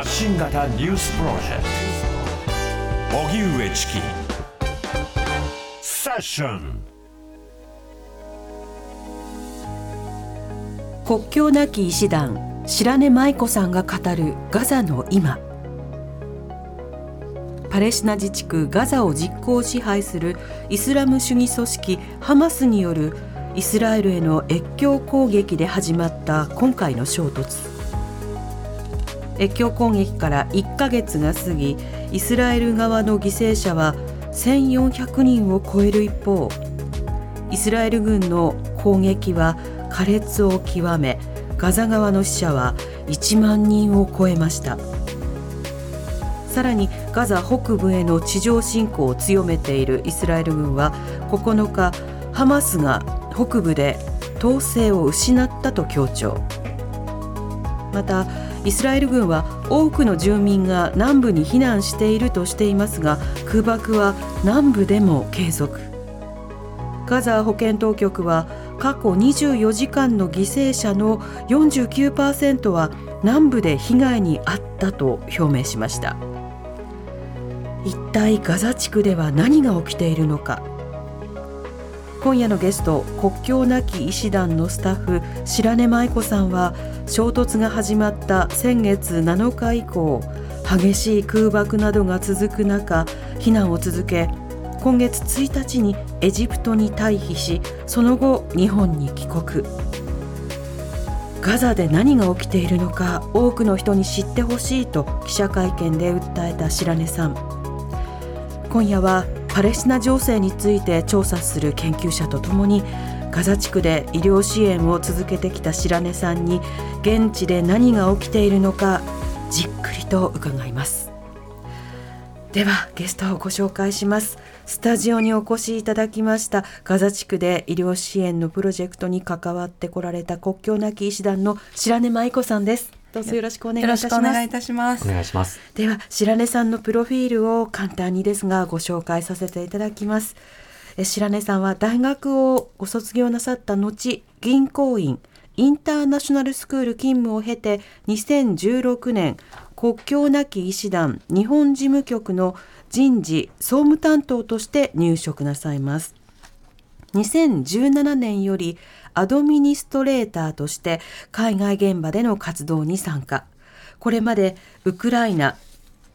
発信型ニュースプロジェクト。荻上チキ。セッション。国境なき医師団白根舞子さんが語るガザの今。パレスチナ自治区ガザを実効支配するイスラム主義組織ハマスによるイスラエルへの越境攻撃で始まった今回の衝突。越境攻撃から1ヶ月が過ぎイスラエル側の犠牲者は1400人を超える一方イスラエル軍の攻撃は苛烈を極めガザ側の死者は1万人を超えました。さらにガザ北部への地上侵攻を強めているイスラエル軍は9日ハマスが北部で統制を失ったと強調。またイスラエル軍は多くの住民が南部に避難しているとしていますが空爆は南部でも継続。ガザ保健当局は過去24時間の犠牲者の49%は南部で被害に遭ったと表明しました。一体ガザ地区では何が起きているのか。今夜のゲスト国境なき医師団のスタッフ白根舞子さんは衝突が始まった先月7日以降激しい空爆などが続く中避難を続け今月1日にエジプトに退避しその後日本に帰国。ガザで何が起きているのか多くの人に知ってほしいと記者会見で訴えた白根さん。今夜はパレスチナ情勢について調査する研究者とともにガザ地区で医療支援を続けてきた白根さんに現地で何が起きているのかじっくりと伺います。ではゲストをご紹介します。スタジオにお越しいただきましたガザ地区で医療支援のプロジェクトに関わってこられた国境なき医師団の白根舞子さんです。どうぞよろしくお願いいたします。お願いいたします。お願いします。では白根さんのプロフィールを簡単にですがご紹介させていただきます。え白根さんは大学をご卒業なさった後、銀行員インターナショナルスクール勤務を経て2016年国境なき医師団日本事務局の人事総務担当として入職なさいます。2017年よりアドミニストレーターとして海外現場での活動に参加。これまでウクライナ、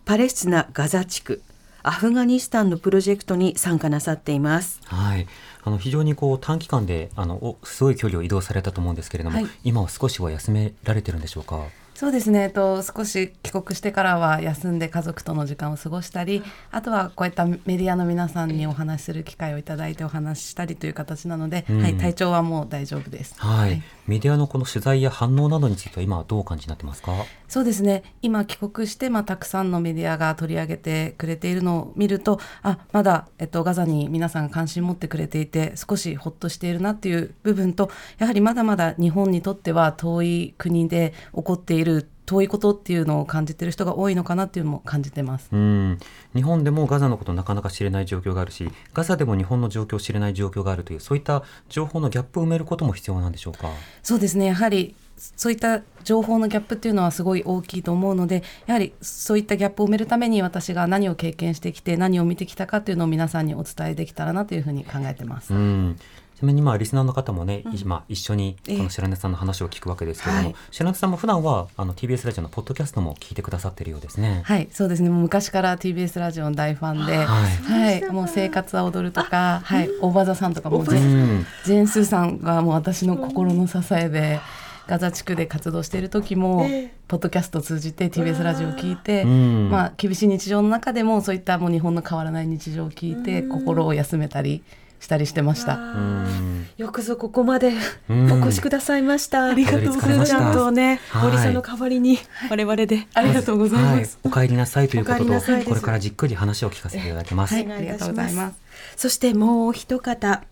パレスチナ・ガザ地区、アフガニスタンのプロジェクトに参加なさっています。はい。あの非常にこう短期間であのすごい距離を移動されたと思うんですけれども、はい、今は少しは休められてるんでしょうか？そうですね、えっと、少し帰国してからは休んで家族との時間を過ごしたりあとはこういったメディアの皆さんにお話しする機会をいただいてお話ししたりという形なので、うん、はい、体調はもう大丈夫です、はい、はい、メディアのこの取材や反応などについては今はどうお感じになってますか？そうですね。今帰国して、まあ、たくさんのメディアが取り上げてくれているのを見るとあまだ、えっと、ガザに皆さん関心持ってくれていて少しほっとしているなっていう部分とやはりまだまだ日本にとっては遠い国で起こっている遠いことっていうのを感じてる人が多いのかなっていうのも感じてます。うん。日本でもガザのことなかなか知れない状況があるしガザでも日本の状況を知れない状況があるというそういった情報のギャップを埋めることも必要なんでしょうか？そうですね。やはりそういった情報のギャップっていうのはすごい大きいと思うのでやはりそういったギャップを埋めるために私が何を経験してきて何を見てきたかっていうのを皆さんにお伝えできたらなというふうに考えてます。うん。ちなみにまあリスナーの方もね、うん、今一緒にこの白根さんの話を聞くわけですけれども、白根さんも普段はあの TBS ラジオのポッドキャストも聞いてくださっているようですね。はい、そうですね。もう昔から TBS ラジオの大ファンで、はい、はい、もう生活は踊るとか、はい、大場座さんとかもジェンスーさんがもう私の心の支えで。ガザ地区で活動している時も、えー、ポッドキャストを通じて TBS ラジオを聞いて、うん、まあ、厳しい日常の中でもそういったもう日本の変わらない日常を聞いて、心を休めたりしたりしてました。よくぞここまでお越しくださいました。ありがとうございます。ちゃんとね、森さんの代わりに我々でありがとうございます。お帰りなさいということと、これからじっくり話を聞かせていただきます。ありがとうございます。そしてもう一方、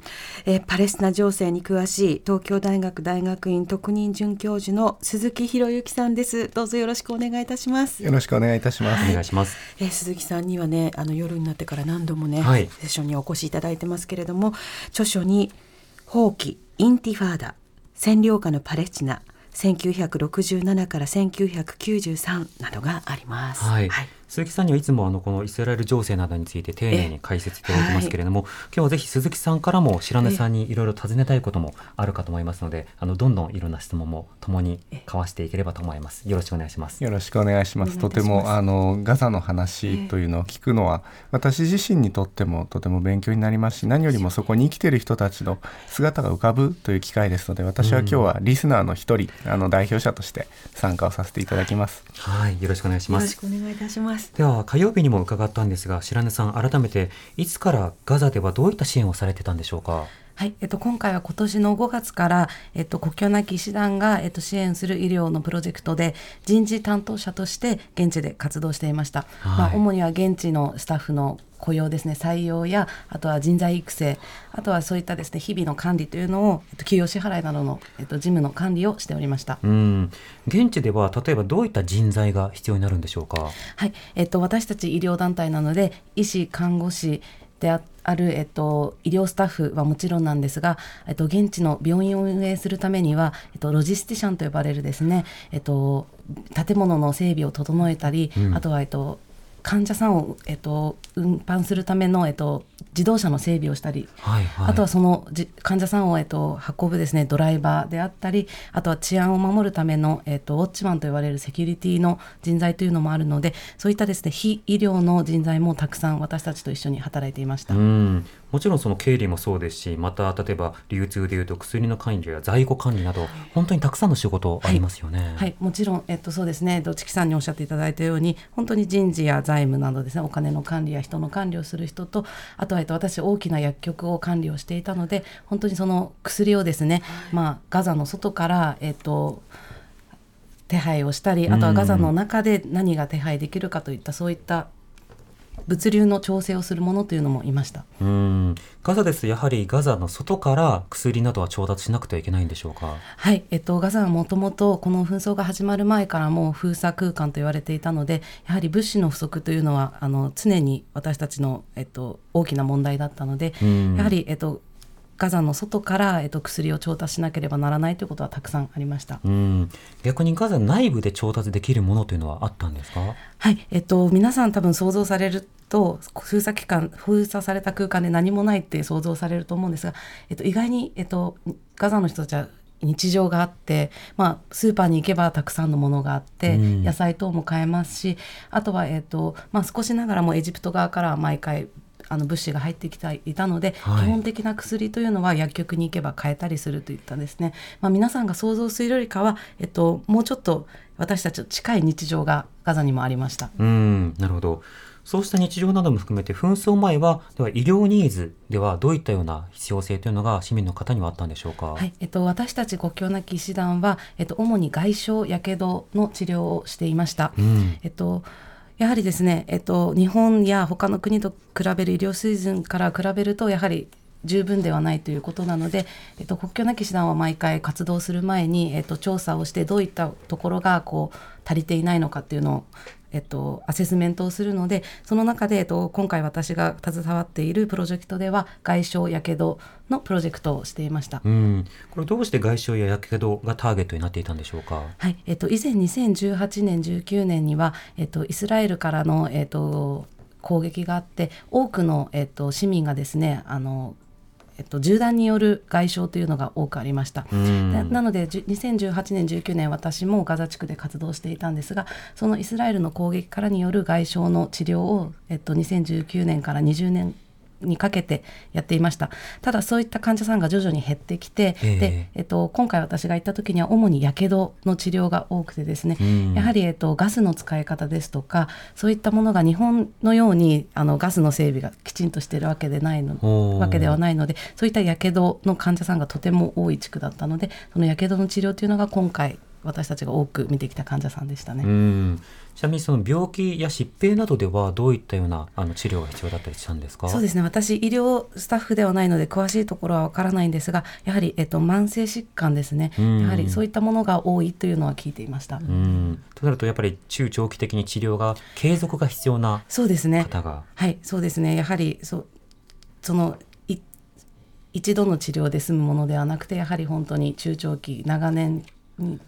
えー、パレスチナ情勢に詳しい東京大学大学院特任准教授の鈴木博之さんです。どうぞよろしくお願いいたします。よろしくお願いいたします。はい、お願いします。えー、鈴木さんにはね、あの夜になってから何度もね、はい、セッションにお越しいただいてますけれども、著書に放棄インティファーダ占領下のパレスチナ1967から1993などがあります。はい、はい鈴木さんにはいつもあのこのイスラエル情勢などについて丁寧に解説いただいてますけれども、はい、今日はぜひ鈴木さんからも白根さんにいろいろ尋ねたいこともあるかと思いますので、あのどんどんいろんな質問もともに交わしていければと思います。よろしくお願いします。よろしくお願いします。とてもあのガザの話というのを聞くのは、私自身にとってもとても勉強になりますし、何よりもそこに生きている人たちの姿が浮かぶという機会ですので、私は今日はリスナーの一人、あの代表者として参加をさせていただきます。はい、よろしくお願いします。よろしくお願いいたします。では火曜日にも伺ったんですが白根さん改めていつからガザではどういった支援をされてたんでしょうか？はい、えっと、今回は今年の5月から、えっと、国境なき医師団が、えっと、支援する医療のプロジェクトで人事担当者として現地で活動していました、はい、まあ、主には現地のスタッフの雇用ですね。採用やあとは人材育成あとはそういったですね日々の管理というのを、えっと、給与支払いなどの、えっと、事務の管理をしておりました。うん。現地では例えばどういった人材が必要になるんでしょうか？はい、えっと、私たち医療団体なので医師看護師であある、えっと、医療スタッフはもちろんなんですが、えっと、現地の病院を運営するためには、えっと、ロジスティシャンと呼ばれるですね、えっと、建物の整備を整えたり、うん、あとは、えっと、患者さんを、えっと、運搬するための、えっと、自動車の整備をしたり、はいはい、あとはその患者さんを、えっと、運ぶですねドライバーであったりあとは治安を守るための、えっと、ウォッチマンと言われるセキュリティの人材というのもあるのでそういったですね非医療の人材もたくさん私たちと一緒に働いていました。もちろんその経理もそうですしまた例えば流通でいうと薬の管理や在庫管理など本当にたくさんの仕事ありますよね。はい、はい、もちろん、えっと、そうですね。どちきさんにおっしゃっていただいたように本当に人事や財務などですねお金の管理や人の管理をする人とあとは、えっと、私大きな薬局を管理をしていたので本当にその薬をですね、まあ、ガザの外から、えっと、手配をしたりあとはガザの中で何が手配できるかといったそういった物流の調整をするものというのもいました。うん。ガザですやはりガザの外から薬などは調達しなくてはいけないんでしょうか？はい、えっと、ガザはもともとこの紛争が始まる前からもう封鎖空間と言われていたのでやはり物資の不足というのはあの常に私たちの、えっと、大きな問題だったのでやはり、えっと、ガザの外から、えっと、薬を調達しなければならないということはたくさんありました。うん。逆にガザ内部で調達できるものというのはあったんですか？はい、えっと、皆さん多分想像されると封鎖期間封鎖された空間で何もないって想像されると思うんですが、えっと、意外に、えっと、ガザの人たちは日常があって、まあ、スーパーに行けばたくさんのものがあって、うん、野菜等も買えますしあとは、えーとまあ、少しながらもエジプト側から毎回あの物資が入ってきていたので、はい、基本的な薬というのは薬局に行けば買えたりするといったですね、まあ、皆さんが想像するよりかは、えっと、もうちょっと私たちと近い日常がガザにもありました。うんなるほどそうした日常なども含めて紛争前はでは医療ニーズではどういったような必要性というのが市民の方にはあったんでしょうか？はい、えっと私たち国境なき医師団はえっと主に外傷やけどの治療をしていました。うん、えっとやはりですね、えっと、日本や他の国と比べる医療水準から比べるとやはり十分ではないということなので、えっと、国境なき師団は毎回活動する前に、えっと、調査をしてどういったところがこう足りていないのかっていうのをえっと、アセスメントをするのでその中で、えっと、今回私が携わっているプロジェクトでは外傷やけどのプロジェクトをしていました。うん。これどうして外傷ややけどがターゲットになっていたんでしょうか、はい。えっと、以前2018年19年には、えっと、イスラエルからの、えっと、攻撃があって多くの、えっと、市民がですねあのえっと、銃弾による外傷というのが多くありました。なので2018年19年私もガザ地区で活動していたんですがそのイスラエルの攻撃からによる外傷の治療を、えっと、2019年から20年にかけてやっていました。ただそういった患者さんが徐々に減ってきて、えー、でえっと、今回私が行った時には主にやけどの治療が多くてですね、うん、やはり、えっと、ガスの使い方ですとかそういったものが日本のようにあのガスの整備がきちんとしているわけでないのわけではないのでそういったやけどの患者さんがとても多い地区だったのでそのやけどの治療というのが今回私たちが多く見てきた患者さんでしたね。ちなみにその病気や疾病などではどういったようなあの治療が必要だったりしたんですか？そうですね。私医療スタッフではないので詳しいところはわからないんですがやはり、えっと、慢性疾患ですね。やはりそういったものが多いというのは聞いていました。となるとやっぱり中長期的に治療が継続が必要なそうですね。方はいそうですね。やはりそその一度の治療で済むものではなくてやはり本当に中長期長年に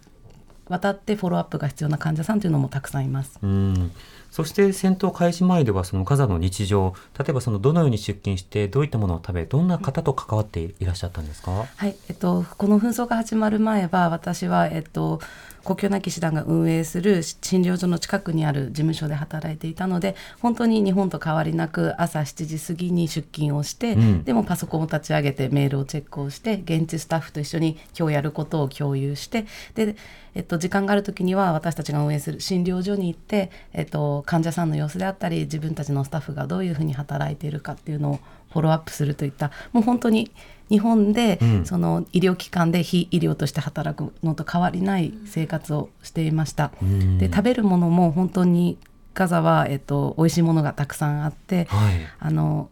わたってフォローアップが必要な患者さんというのもたくさんいます。うん。そして戦闘開始前ではそのガザの日常例えばそのどのように出勤してどういったものを食べどんな方と関わっていらっしゃったんですか、はい。えっと、この紛争が始まる前は私は、えっと、国境なき師団が運営する診療所の近くにある事務所で働いていたので本当に日本と変わりなく朝7時過ぎに出勤をして、うん、でもパソコンを立ち上げてメールをチェックをして現地スタッフと一緒に今日やることを共有してで、えっと、時間がある時には私たちが運営する診療所に行って、えっと、患者さんの様子であったり自分たちのスタッフがどういうふうに働いているかっていうのをフォローアップするといったもう本当に日本で、その医療機関で非医療として働くのと変わりない生活をしていました。で食べるものも本当にガザは、えっと、美味しいものがたくさんあって、はい、あの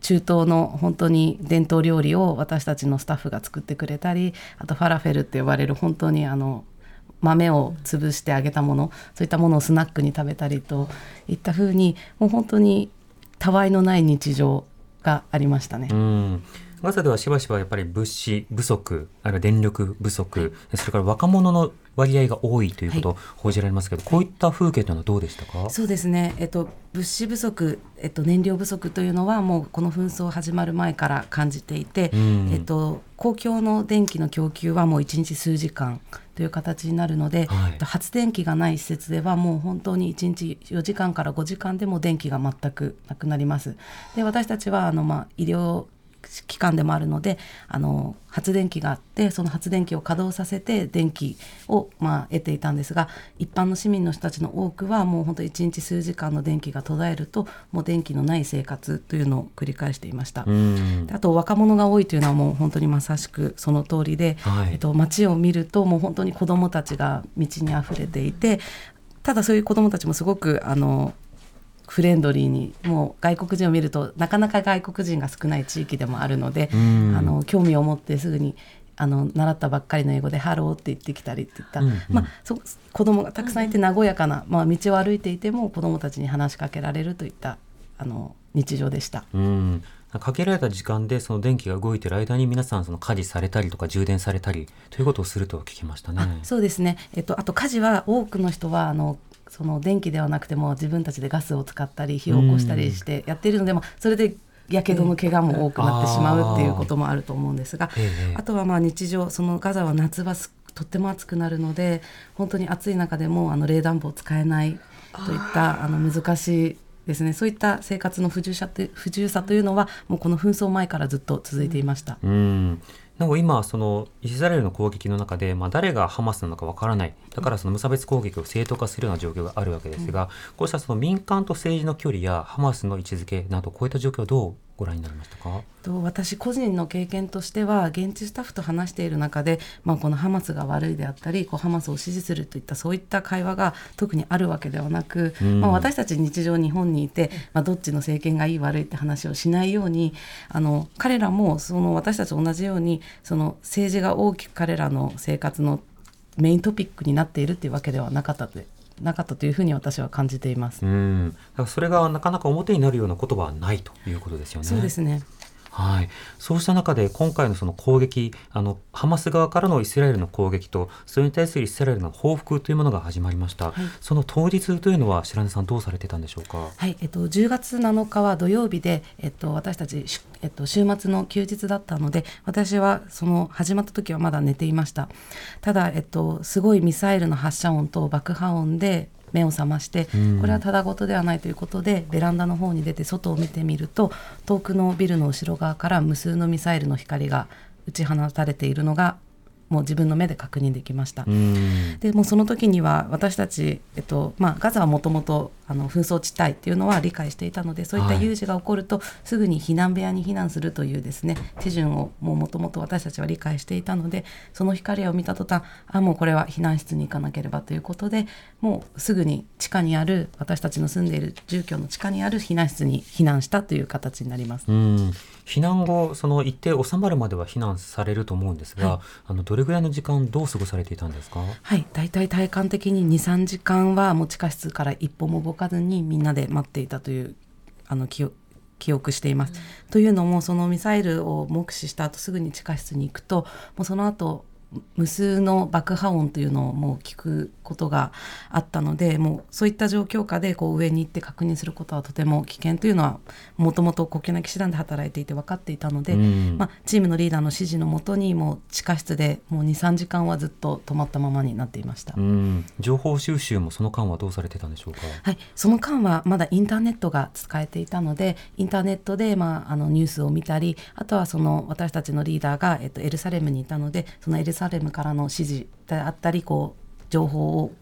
中東の本当に伝統料理を私たちのスタッフが作ってくれたりあとファラフェルって呼ばれる本当にあの豆を潰してあげたものそういったものをスナックに食べたりといったふうにもう本当にたわいのない日常がありましたね。うんガザではしばしばやっぱり物資不足、あるいは電力不足、それから若者の割合が多いということを報じられますけど、はい、こういった風景というのはどうでしたか？そうですね、えっと、物資不足、えっと、燃料不足というのはもうこの紛争始まる前から感じていて、えっと、公共の電気の供給はもう1日数時間という形になるので、はい、発電機がない施設ではもう本当に1日4時間から5時間でも電気が全くなくなります。で私たちはあの、まあ、医療機関でもあるのであの発電機があってその発電機を稼働させて電気を、まあ、得ていたんですが一般の市民の人たちの多くはもう本当1日数時間の電気が途絶えるともう電気のない生活というのを繰り返していました。あと若者が多いというのはもう本当にまさしくその通りで、はい、えっと、街を見るともう本当に子どもたちが道にあふれていてただそういう子どもたちもすごくあのフレンドリーにもう外国人を見るとなかなか外国人が少ない地域でもあるので、あの興味を持ってすぐにあの習ったばっかりの英語で「ハロー」って言ってきたりって言った、うんうん、まあ、そ子供がたくさんいて和やかな、まあ、道を歩いていても子供たちに話しかけられるといったあの日常でした。うんかけられた時間でその電気が動いてる間に皆さんその家事されたりとか充電されたりということをすると聞きましたね。そうですね。えっとあと家事は多くの人はあのその電気ではなくても自分たちでガスを使ったり火を起こしたりしてやっているのでもそれでやけどの怪我も多くなってしまうっていうこともあると思うんですが、あとはまあ日常そのガザは夏場とっても暑くなるので本当に暑い中でもあの冷暖房使えないといったあの難しいですね。そういった生活の不自由さ不自由さというのはもうこの紛争前からずっと続いていました。うんなお今そのイスラエルの攻撃の中で、まあ、誰がハマスなのかわからない。だからその無差別攻撃を正当化するような状況があるわけですが、うん、こうしたその民間と政治の距離やハマスの位置づけなどこういった状況はどうご覧になりましたか？と私個人の経験としては現地スタッフと話している中で、まあ、このハマスが悪いであったりこうハマスを支持するといったそういった会話が特にあるわけではなく、うん、まあ、私たち日常日本にいて、まあ、どっちの政権がいい悪いって話をしないようにあの彼らもその私たちと同じようにその政治が大きく彼らの生活のメイントピックになっているっていうわけではなかったとなかったというふうに私は感じています。うん、だからそれがなかなか表になるような言葉はないということですよね。そうですね。はい、そうした中で今回のその攻撃あのハマス側からのイスラエルの攻撃とそれに対するイスラエルの報復というものが始まりました、はい、その当日というのは白根さんどうされてたんでしょうか、はい。えっと、10月7日は土曜日で、えっと、私たち、えっと、週末の休日だったので私はその始まった時はまだ寝ていました。ただ、えっと、すごいミサイルの発射音と爆破音で目を覚まして、これはただごとではないということでベランダの方に出て外を見てみると遠くのビルの後ろ側から無数のミサイルの光が打ち放たれているのがもう自分の目で確認できました。でもうその時には私たち、えっとまあ、ガザはもともと紛争地帯っていうのは理解していたのでそういった有事が起こると、すぐに避難部屋に避難するというですね手順をもともと私たちは理解していたのでその光を見た途端あもうこれは避難室に行かなければということでもうすぐに地下にある私たちの住んでいる住居の地下にある避難室に避難したという形になります。避難後その一定収まるまでは避難されると思うんですが、はい、あのどれぐらいの時間どう過ごされていたんですか？はい。大体体感的に23時間はもう地下室から一歩も動かずにみんなで待っていたというあの記記憶しています。うん、というのもそのミサイルを目視した後すぐに地下室に行くともうその後無数の爆破音というのをもう聞くことがあったのでもうそういった状況下でこう上に行って確認することはとても危険というのはもともと国境なき師団で働いていて分かっていたので、うんまあ、チームのリーダーの指示のもとにもう地下室でもう23時間はずっと止まったままになっていました。うん、情報収集もその間はどうされてたんでしょうか？はい、その間はまだインターネットが使えていたのでインターネットで、まあ、あのニュースを見たりあとはその私たちのリーダーが、えっと、エルサレムにいたのでそのエルサレムからの指示であったりこう情報を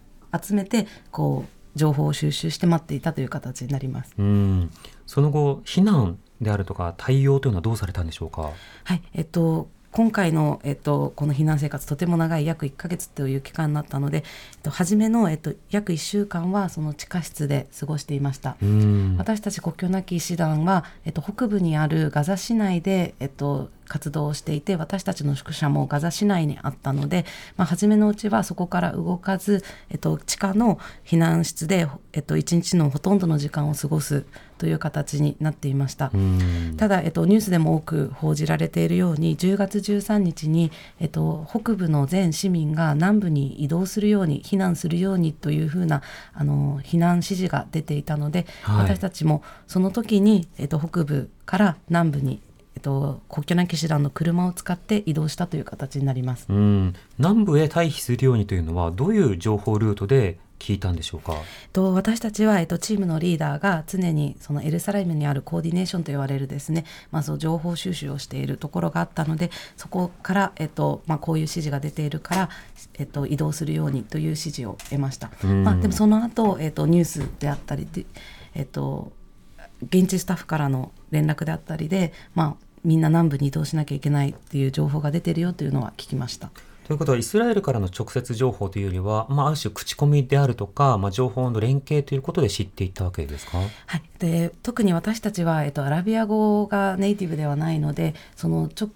集めてこう情報を収集して待っていたという形になります。うん、その後避難であるとか対応というのはどうされたんでしょうか？はい、えっと今回の、えっと、この避難生活とても長い約1ヶ月という期間になったので、えっと、初めの、えっと、約1週間はその地下室で過ごしていました。うん、私たち国境なき医師団は、えっと、北部にあるガザ市内で、えっと、活動をしていて私たちの宿舎もガザ市内にあったので、まあ、初めのうちはそこから動かず、えっと、地下の避難室で、えっと、一日のほとんどの時間を過ごすという形になっていました。うん、ただ、えっと、ニュースでも多く報じられているように10月13日に、えっと、北部の全市民が南部に移動するように避難するようにというふうなあの避難指示が出ていたので、はい私たちもその時に、えっと、北部から南部に、えっと、国境なき師団の車を使って移動したという形になります。うん、南部へ退避するようにというのはどういう情報ルートで聞いたんでしょうか？と私たちは、えっと、チームのリーダーが常にそのエルサレムにあるコーディネーションと言われるですね、まあ、そう情報収集をしているところがあったのでそこから、えっとまあ、こういう指示が出ているから、えっと、移動するようにという指示を得ました。うんまあ、でもその後、えっとニュースであったりで、えっと現地スタッフからの連絡であったりで、まあ、みんな南部に移動しなきゃいけないっていう情報が出てるよというのは聞きました。ということはイスラエルからの直接情報というよりは、まあ、ある種口コミであるとか、まあ、情報の連携ということで知っていったわけですか？はい、で特に私たちは、えっと、アラビア語がネイティブではないのでそのちょ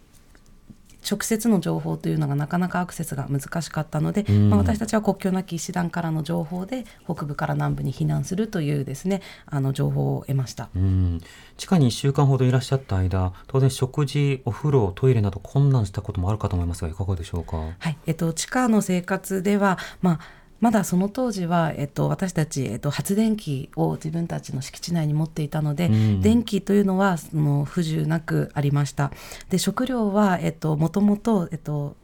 直接の情報というのがなかなかアクセスが難しかったので、うんまあ、私たちは国境なき医師団からの情報で北部から南部に避難するというですねあの情報を得ました。うん、地下に1週間ほどいらっしゃった間当然食事お風呂トイレなど困難したこともあるかと思いますがいかがでしょうか？はいえっと、地下の生活では、まあ、まだその当時は、えっと、私たち、えっと、発電機を自分たちの敷地内に持っていたので、うん電気というのはその不自由なくありました。で食料は、えっと、もともと、えっと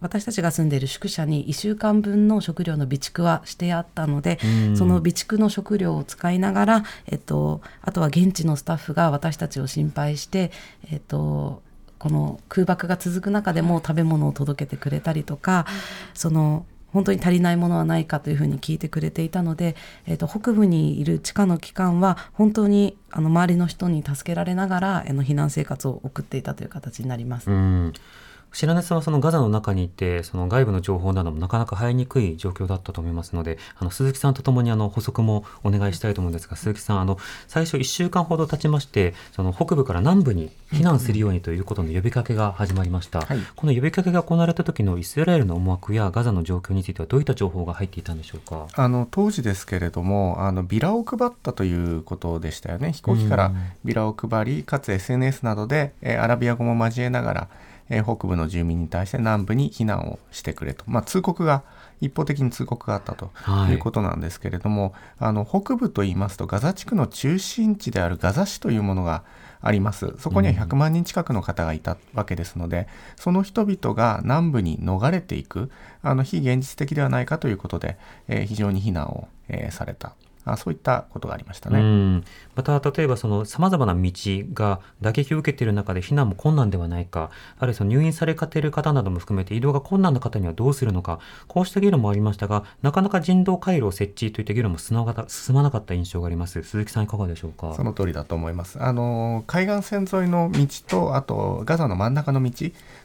私たちが住んでいる宿舎に1週間分の食料の備蓄はしてあったので、うんその備蓄の食料を使いながら、えっと、あとは現地のスタッフが私たちを心配して、えっと、この空爆が続く中でも食べ物を届けてくれたりとか、その本当に足りないものはないかというふうに聞いてくれていたので、えっと北部にいる地下の機関は本当にあの周りの人に助けられながらあの避難生活を送っていたという形になります。うん白根さんはそのガザの中にいてその外部の情報などもなかなか入りにくい状況だったと思いますのであの鈴木さんとともにあの補足もお願いしたいと思うんですが鈴木さんあの最初1週間ほど経ちましてその北部から南部に避難するようにということの呼びかけが始まりました、はい。この呼びかけが行われた時のイスラエルの思惑やガザの状況についてはどういった情報が入っていたんでしょうか？あの当時ですけれどもあのビラを配ったということでしたよね。飛行機からビラを配りかつ SNS などで、えーアラビア語も交えながら、えー北部の住民に対して南部に避難をしてくれと、まあ、通告が一方的に通告があったとはい。いうことなんですけれども、あの北部といいますとガザ地区の中心地であるガザ市というものがあります。そこには100万人近くの方がいたわけですので、その人々が南部に逃れていくあの非現実的ではないかということで、えー非常に非難を、えーされたあそういったことがありましたね。うんまた例えばそのさまざまな道が打撃を受けている中で避難も困難ではないかあるいはその入院されている方なども含めて移動が困難な方にはどうするのかこうした議論もありましたがなかなか人道回廊設置といった議論も進まなかった印象があります鈴木さんいかがでしょうか？その通りだと思います。あの海岸線沿いの道とあとガザの真ん中の道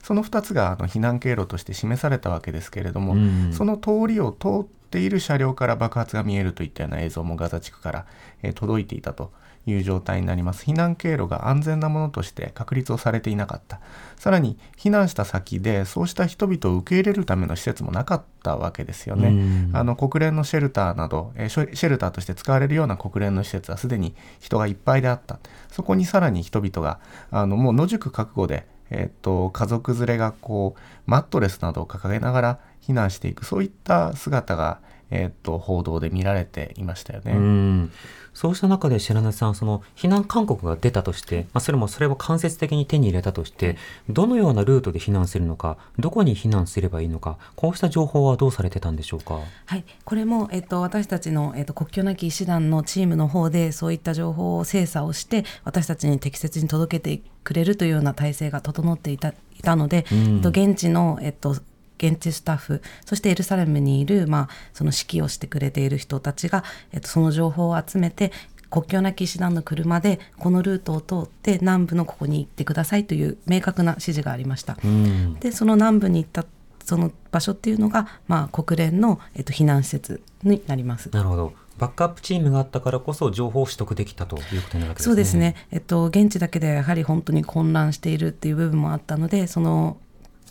その2つがあの避難経路として示されたわけですけれども、うんその通りを通っている車両から爆発が見えるといったような映像もガザ地区から、えー届いていたという状態になります。避難経路が安全なものとして確立をされていなかった。さらに避難した先でそうした人々を受け入れるための施設もなかったわけですよね。うん。あの国連のシェルターなど、えーシェシェルターとして使われるような国連の施設はすでに人がいっぱいであった。そこにさらに人々があのもう野宿覚悟で、えっと、家族連れがこうマットレスなどを掲げながら避難していくそういった姿が、えっと、報道で見られていましたよね。うんそうした中で白根さんその避難勧告が出たとして、まあ、それもそれを間接的に手に入れたとしてどのようなルートで避難するのかどこに避難すればいいのかこうした情報はどうされてたんでしょうか？はい、これも、えっと、私たちの、えっと、国境なき医師団のチームの方でそういった情報を精査をして私たちに適切に届けてくれるというような体制が整っていたいたので、うん、えっと、現地の、えっと、現地スタッフそしてエルサレムにいる、まあ、その指揮をしてくれている人たちが、えっと、その情報を集めて国境なき医師団の車でこのルートを通って南部のここに行ってくださいという明確な指示がありました。うん、でその南部に行ったその場所っていうのが、まあ、国連の、えっと、避難施設になります。なるほどバックアップチームがあったからこそ情報を取得できたということになるわけですね。そうですね。えっと現地だけでやはり本当に混乱しているっていう部分もあったので、その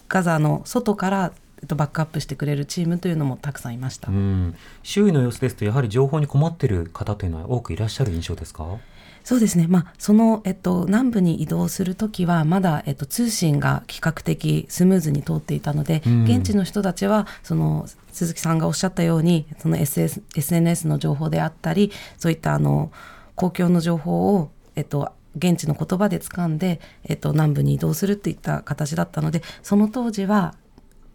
ガザの外からバックアップしてくれるチームというのもたくさんいました。周囲の様子ですとやはり情報に困っている方というのは多くいらっしゃる印象ですか？そうですね、まあ、その、えっと、南部に移動するときは、まだ、えっと、通信が比較的スムーズに通っていたので、うん、現地の人たちは、その、鈴木さんがおっしゃったように、その SS SNS の情報であったり、そういった、あの、公共の情報を、えっと、現地の言葉で掴んで、えっと、南部に移動するっていった形だったので、その当時は、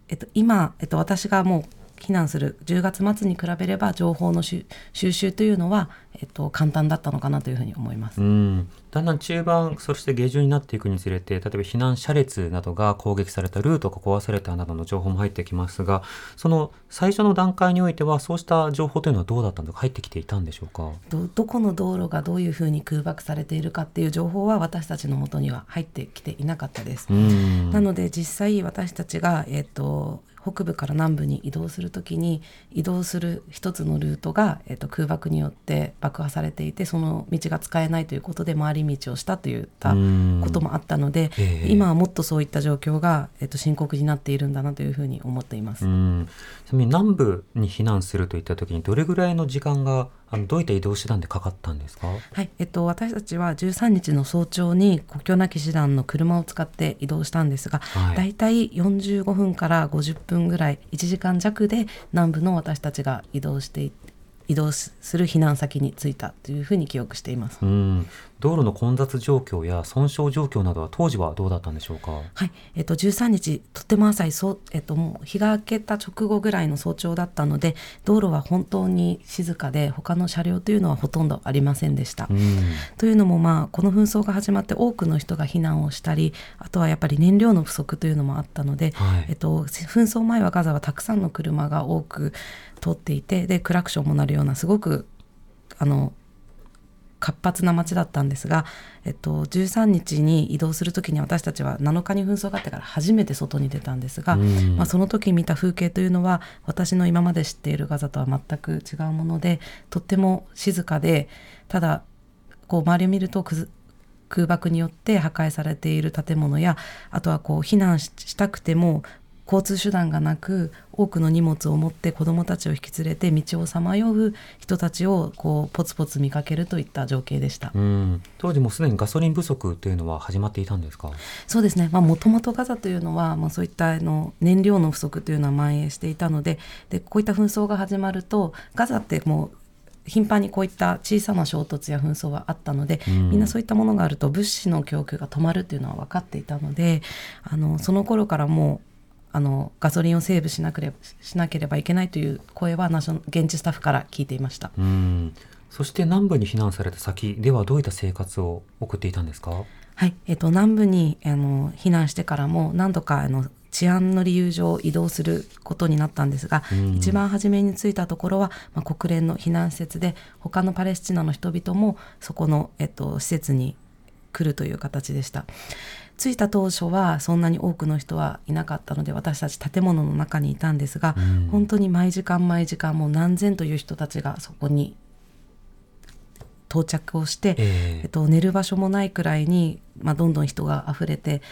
えっと、今、えっと、私がもう避難する10月末に比べれば情報の収集というのは、えっと、簡単だったのかなというふうに思います。うん。だんだん中盤そして下旬になっていくにつれて例えば避難車列などが攻撃されたルートが壊されたなどの情報も入ってきますがその最初の段階においてはそうした情報というのはどうだったのか？入ってきていたんでしょうか？どどこの道路がどういうふうに空爆されているかっていう情報は私たちのもとには入ってきていなかったです。なので実際私たちが、えっと北部から南部に移動する時に移動する一つのルートが、えー、と空爆によって爆破されていてその道が使えないということで回り道をしたといったこともあったので、今はもっとそういった状況が、えー、と深刻になっているんだなというふうに思っています。ちなみに南部に避難するといった時にどれぐらいの時間があのどういった移動手段でかかったんですか？はい、えっと私たちは13日の早朝に国境なき師団の車を使って移動したんですが、はい、だいたい45分から50分ぐらい1時間弱で南部の私たちが移動して移動する避難先に着いたというふうに記憶しています。うん道路の混雑状況や損傷状況などは当時はどうだったんでしょうか？はい、えっと13日とっても浅いそうえっともう日が明けた直後ぐらいの早朝だったので道路は本当に静かで他の車両というのはほとんどありませんでした。というのもまあこの紛争が始まって多くの人が避難をしたりあとはやっぱり燃料の不足というのもあったので、はい、えっと紛争前はガザはたくさんの車が多く通っていてでクラクションも鳴るようなすごくあの活発な街だったんですが、えっと、13日に移動する時に私たちは7日に紛争があってから初めて外に出たんですが、まあ、その時見た風景というのは私の今まで知っているガザとは全く違うものでとっても静かでただこう周りを見ると空爆によって破壊されている建物やあとはこう避難したくても交通手段がなく多くの荷物を持って子どもたちを引き連れて道をさまよう人たちをこうポツポツ見かけるといった情景でした。当時もすでにガソリン不足というのは始まっていたんですか？そうですね。もともとガザというのは、まあ、そういったあの燃料の不足というのは蔓延していたのででこういった紛争が始まるとガザってもう頻繁にこういった小さな衝突や紛争はあったので、うん、みんなそういったものがあると物資の供給が止まるっていうのは分かっていたのであのその頃からもうあのガソリンをセーブしなければしなければいけないという声はナショ現地スタッフから聞いていました。うん。そして南部に避難された先ではどういった生活を送っていたんですか？はい、えっと、南部にあの避難してからも何度かあの治安の理由上移動することになったんですが、うん、一番初めに着いたところは、まあ、国連の避難施設で他のパレスチナの人々もそこの、えっと、施設に来るという形でした。着いた当初はそんなに多くの人はいなかったので私たち建物の中にいたんですが、うん、本当に毎時間毎時間もう何千という人たちがそこに到着をして、えー、えっと、寝る場所もないくらいに、まあ、どんどん人が溢れて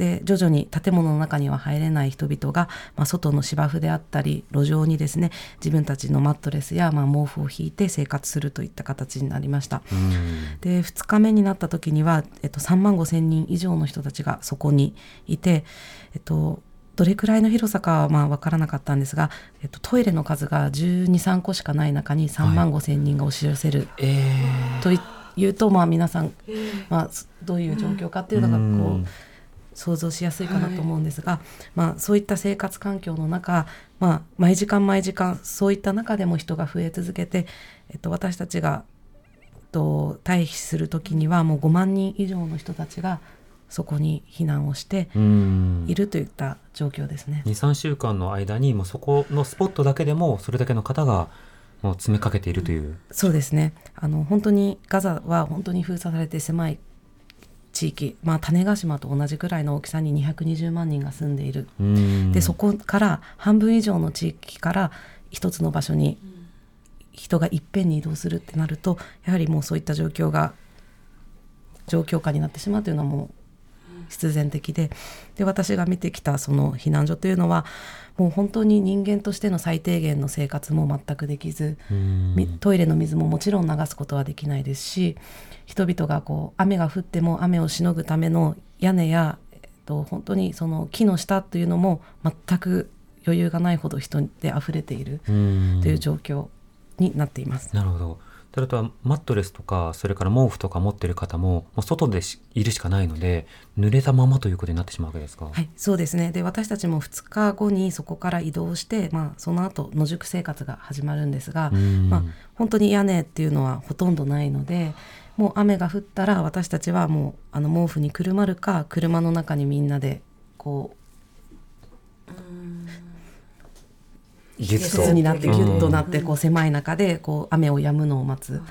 で徐々に建物の中には入れない人々が、まあ、外の芝生であったり路上にですね自分たちのマットレスや、まあ、毛布を引いて生活するといった形になりました。で2日目になった時には、えっと、3万5千人以上の人たちがそこにいて、えっと、どれくらいの広さかはまあ分からなかったんですが、えっと、トイレの数が1 2 3個しかない中に3万5千人が押し寄せる、はい、というと、まあ、皆さん、まあ、どういう状況かっていうのがこう。想像しやすいかなと思うんですが、はい、まあ、そういった生活環境の中、まあ、毎時間毎時間そういった中でも人が増え続けて、えっと、私たちが、えっと、退避する時にはもう5万人以上の人たちがそこに避難をしているといった状況ですね。23週間の間にもうそこのスポットだけでもそれだけの方がもう詰めかけているという、そうですね。あの本当にガザは本当に封鎖されて狭い地域、まあ、種子島と同じくらいの大きさに220万人が住んでいる。でそこから半分以上の地域から一つの場所に人がいっぺんに移動するってなるとやはりもうそういった状況が状況下になってしまうというのはもう必然的で。で私が見てきたその避難所というのはもう本当に人間としての最低限の生活も全くできずトイレの水ももちろん流すことはできないですし人々がこう雨が降っても雨をしのぐための屋根や、えっと、本当にその木の下というのも全く余裕がないほど人で溢れているという状況になっています。なるほどそれとマットレスとかそれから毛布とか持ってる方ももう外でいるしかないので濡れたままということになってしまうわけですか？はいそうですね。で私たちも2日後にそこから移動して、まあ、その後野宿生活が始まるんですが、まあ、本当に屋根っていうのはほとんどないのでもう雨が降ったら私たちはもうあの毛布にくるまるか車の中にみんなでこう季節になってギュッとなってこう狭い中でこう雨を止むのを待つ。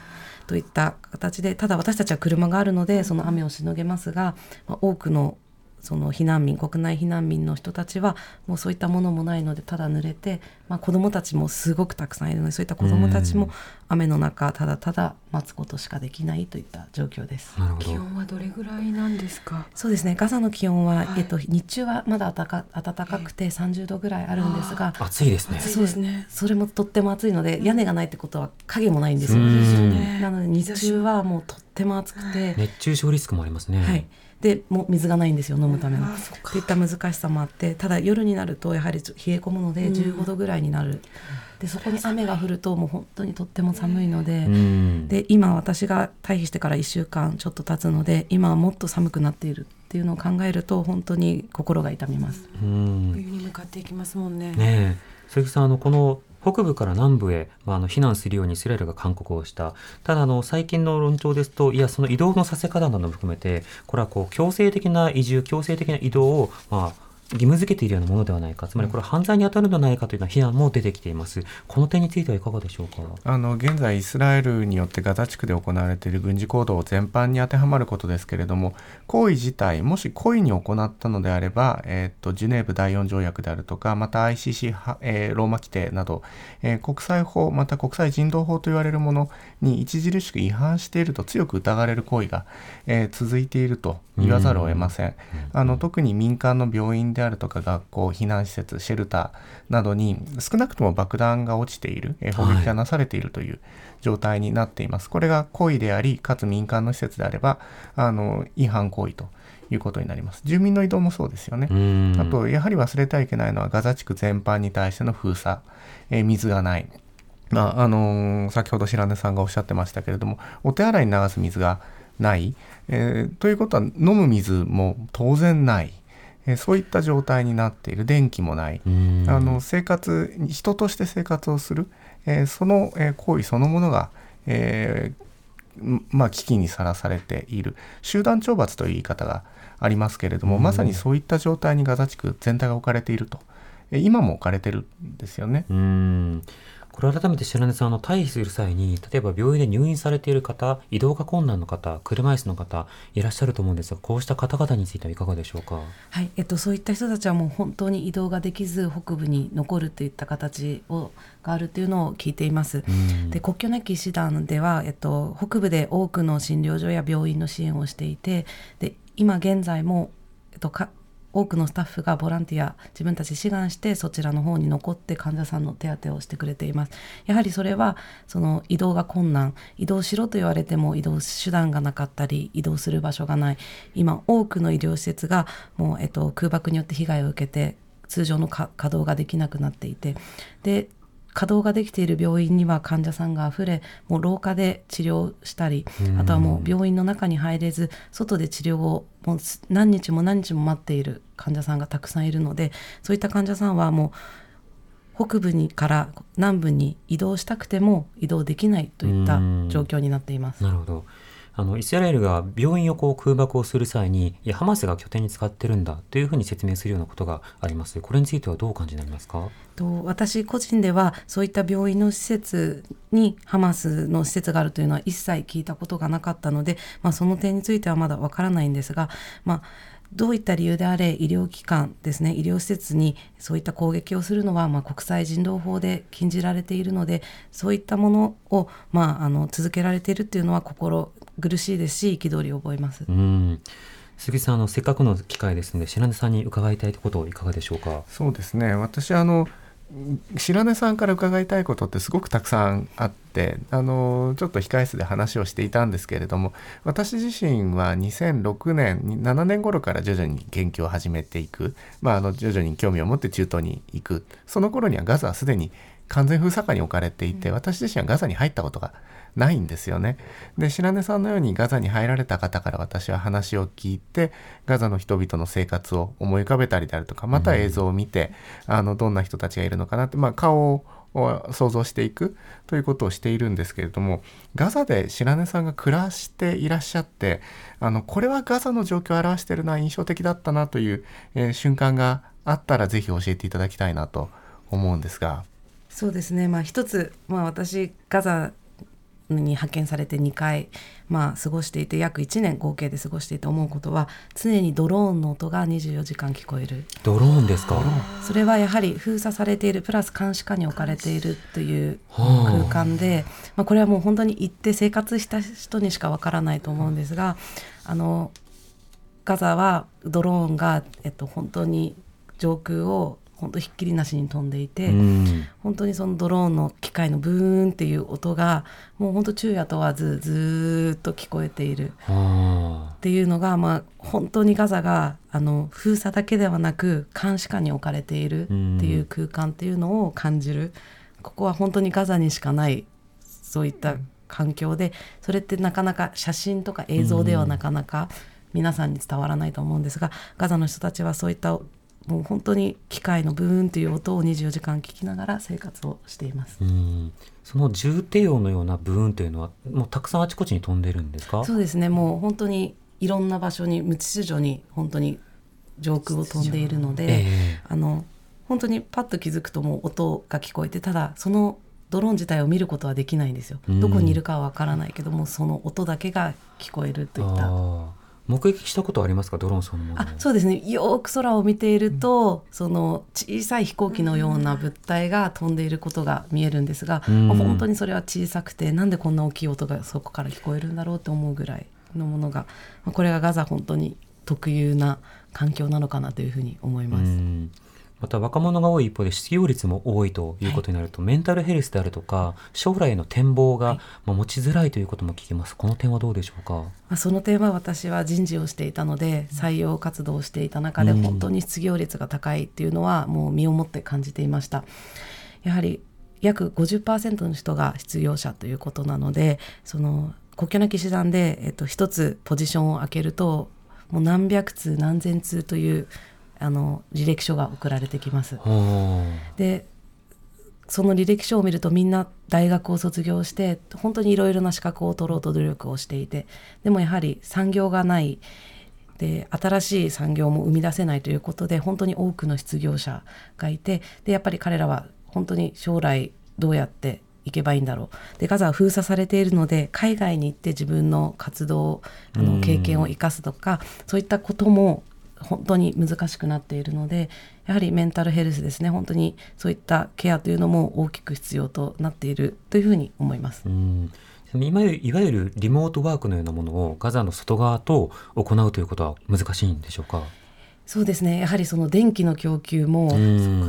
といった形でただ私たちは車があるのでその雨をしのげますが、まあ、多くのその避難民国内避難民の人たちはもうそういったものもないのでただ濡れて、まあ、子どもたちもすごくたくさんいるのでそういった子どもたちも雨の中ただただ待つことしかできないといった状況です。気温はどれぐらいなんですか？そうですね。ガザの気温は、はい、えっと、日中はまだ暖か暖かくて30度ぐらいあるんですが暑いですね。そうですね。それもとっても暑いので屋根がないってことは影もないんですよ。なので日中はもうとっても暑くて熱中症リスクもありますね。はいでも水がないんですよ飲むための。といった難しさもあってただ夜になるとやはり冷え込むので15度ぐらいになる。でそこに雨が降るともう本当にとっても寒いので,、で今私が退避してから1週間ちょっと経つので今はもっと寒くなっているっていうのを考えると本当に心が痛みます。冬に向かっていきますもんね。ね鈴木さんあのこの北部から南部へ、まあ、あの避難するようにイスラエルが勧告をした。ただあの最近の論調ですと、いやその移動のさせ方なども含めて、これはこう強制的な移住、強制的な移動をまあ義務付けているようなものではないか、つまりこれ犯罪に当たるのではないかというような非難も出てきています。この点についてはいかがでしょうか？あの現在イスラエルによってガザ地区で行われている軍事行動全般に当てはまることですけれども、行為自体もし故意に行ったのであれば、えー、っとジュネーブ第4条約であるとか、また ICC、えー、ローマ規定など、えー、国際法また国際人道法と言われるものに著しく違反していると強く疑われる行為が、えー、続いていると言わざるを得ません。あの特に民間の病院であるとか学校、避難施設、シェルターなどに少なくとも爆弾が落ちている、えー、砲撃がなされているという状態になっています。これが故意であり、かつ民間の施設であれば、あの違反行為と。いうことになります住民の移動もそうですよね。あと、やはり忘れてはいけないのは、ガザ地区全般に対しての封鎖、えー、水がない、まああのー、先ほど白根さんがおっしゃってましたけれどもお手洗いに流す水がない、えー、ということは飲む水も当然ない、えー、そういった状態になっている。電気もない。あの生活人として生活をする、えー、その、え行為そのものが、えまあ、危機にさらされている。集団懲罰という言い方がありますけれどもまさにそういった状態にガザ地区全体が置かれていると。今も置かれてるんですよね。うんこれ改めて白根さんあの退避する際に例えば病院で入院されている方移動が困難の方車椅子の方いらっしゃると思うんですがこうした方々についてはいかがでしょうか、はいえっと、そういった人たちはもう本当に移動ができず北部に残るといった形をがあるというのを聞いています。で国境なき医師団では、えっと、北部で多くの診療所や病院の支援をしていてで今現在も、えっと、か多くのスタッフがボランティア自分たち志願してそちらの方に残って患者さんの手当てをしてくれています。やはりそれはその移動が困難移動しろと言われても移動手段がなかったり移動する場所がない。今多くの医療施設がもう、えっと、空爆によって被害を受けて通常の稼働ができなくなっていて。で稼働ができている。病院には患者さんがあふれもう廊下で治療したりあとはもう病院の中に入れず外で治療をもう何日も何日も待っている。患者さんがたくさんいる。のでそういった患者さんはもう北部にから南部に移動したくても移動できないといった状況になっています。なる。ほどあのイスラエルが病院をこう空爆をする際にいやハマスが拠点に使ってるんだというふうに説明するようなことがあります。これについてはどうお感じになりますか？と私個人ではそういった病院の施設にハマスの施設があるというのは一切聞いたことがなかったので、まあ、その点についてはまだわからないんですが、まあ、どういった理由であれ医療機関ですね医療施設にそういった攻撃をするのは、まあ、国際人道法で禁じられているのでそういったものを、まあ、あの続けられているっていうのは心苦しいですし憤りを覚えます。うん。杉さんあのせっかくの機会ですので白根さんに伺いたいこといかがでしょうか？そうですね。私あの白根さんから伺いたいことってすごくたくさんあってあのちょっと控え室で話をしていたんですけれども私自身は2006年7年頃から徐々に研究を始めていく、まあ、あの徐々に興味を持って中東に行く。その頃にはガザはすでに完全封鎖下に置かれていて私自身はガザに入ったことがないんですよね。で白根さんのようにガザに入られた方から私は話を聞いてガザの人々の生活を思い浮かべたりであるとかまた映像を見て、うん、あのどんな人たちがいるのかなって、まあ、顔を想像していくということをしているんですけれどもガザで白根さんが暮らしていらっしゃってあのこれはガザの状況を表しているのは印象的だったなという、えー、瞬間があったらぜひ教えていただきたいなと思うんですが。そうですね、まあ、一つ、まあ、私ガザに派遣されて2回、まあ、過ごしていて約1年合計で過ごしていて思うことは常にドローンの音が24時間聞こえる。ドローンですか？それはやはり封鎖されているプラス監視下に置かれているという空間で、まあ、これはもう本当に行って生活した人にしかわからないと思うんですがあのガザはドローンが、えっと、本当に上空を本当ひっきりなしに飛んでいて、うん、本当にそのドローンの機械のブーンっていう音がもう本当昼夜問わずずっと聞こえている。っていうのが、まあ、本当にガザがあの封鎖だけではなく監視下に置かれているっていう空間っていうのを感じる、うん、ここは本当にガザにしかないそういった環境でそれってなかなか写真とか映像ではなかなか皆さんに伝わらないと思うんですがガザの人たちはそういったもう本当に機械のブーンという音を24時間聞きながら生活をしています。その重低音のようなブーンというのはもうたくさんあちこちに飛んでるんですか？そうですね。もう本当にいろんな場所に無秩序に本当に上空を飛んでいるので、えー、あの本当にパッと気づくともう音が聞こえてただそのドローン自体を見ることはできないんですよ。どこにいるかはわからないけどもその音だけが聞こえるといった目撃したことありますか？ドローンそのもの。あそうですね。よく空を見ていると、うん、その小さい飛行機のような物体が飛んでいることが見えるんですが、うん、本当にそれは小さくてなんでこんな大きい音がそこから聞こえるんだろうと思うぐらいのものがこれがガザ本当に特有な環境なのかなというふうに思います。うんまた若者が多い一方で失業率も多いということになると、はい、メンタルヘルスであるとか将来への展望が、まあ、持ちづらいということも聞きます。この点はどうでしょうか、まあ、その点は私は人事をしていたので採用活動をしていた中で本当に失業率が高いっていうのはもう身をもって感じていました。やはり約50%の人が失業者ということなのでその国境なき師団で、えっと、一つポジションを開けるともう何百通何千通というあの履歴書が送られてきます。でその履歴書を見るとみんな大学を卒業して本当にいろいろな資格を取ろうと努力をしていてでもやはり産業がない。で新しい産業も生み出せないということで本当に多くの失業者がいてでやっぱり彼らは本当に将来どうやっていけばいいんだろう。でガザは封鎖されているので海外に行って自分の活動あの経験を生かすとかそういったことも本当に難しくなっているのでやはりメンタルヘルスですね。本当にそういったケアというのも大きく必要となっているというふうに思います。うん。いわゆるリモートワークのようなものをガザの外側と行うということは難しいんでしょうか？そうですね。やはりその電気の供給も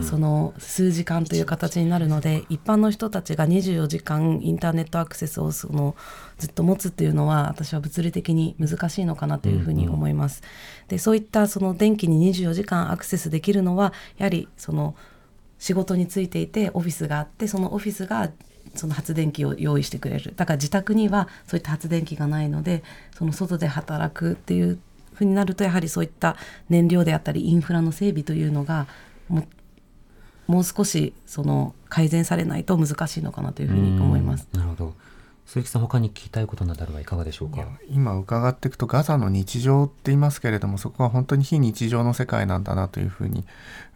その数時間という形になるので一般の人たちが24時間インターネットアクセスをそのずっと持つっていうのは私は物理的に難しいのかなというふうに思います。でそういったその電気に24時間アクセスできるのはやはりその仕事についていてオフィスがあってそのオフィスがその発電機を用意してくれる。だから自宅にはそういった発電機がないのでその外で働くっていうふうになるとやはりそういった燃料であったりインフラの整備というのがももう少しその改善されないと難しいのかなというふうに思います。なるほど鈴木さん他に聞きたいことなどあればいかがでしょうか？今伺っていくとガザの日常って言いますけれどもそこは本当に非日常の世界なんだなというふうに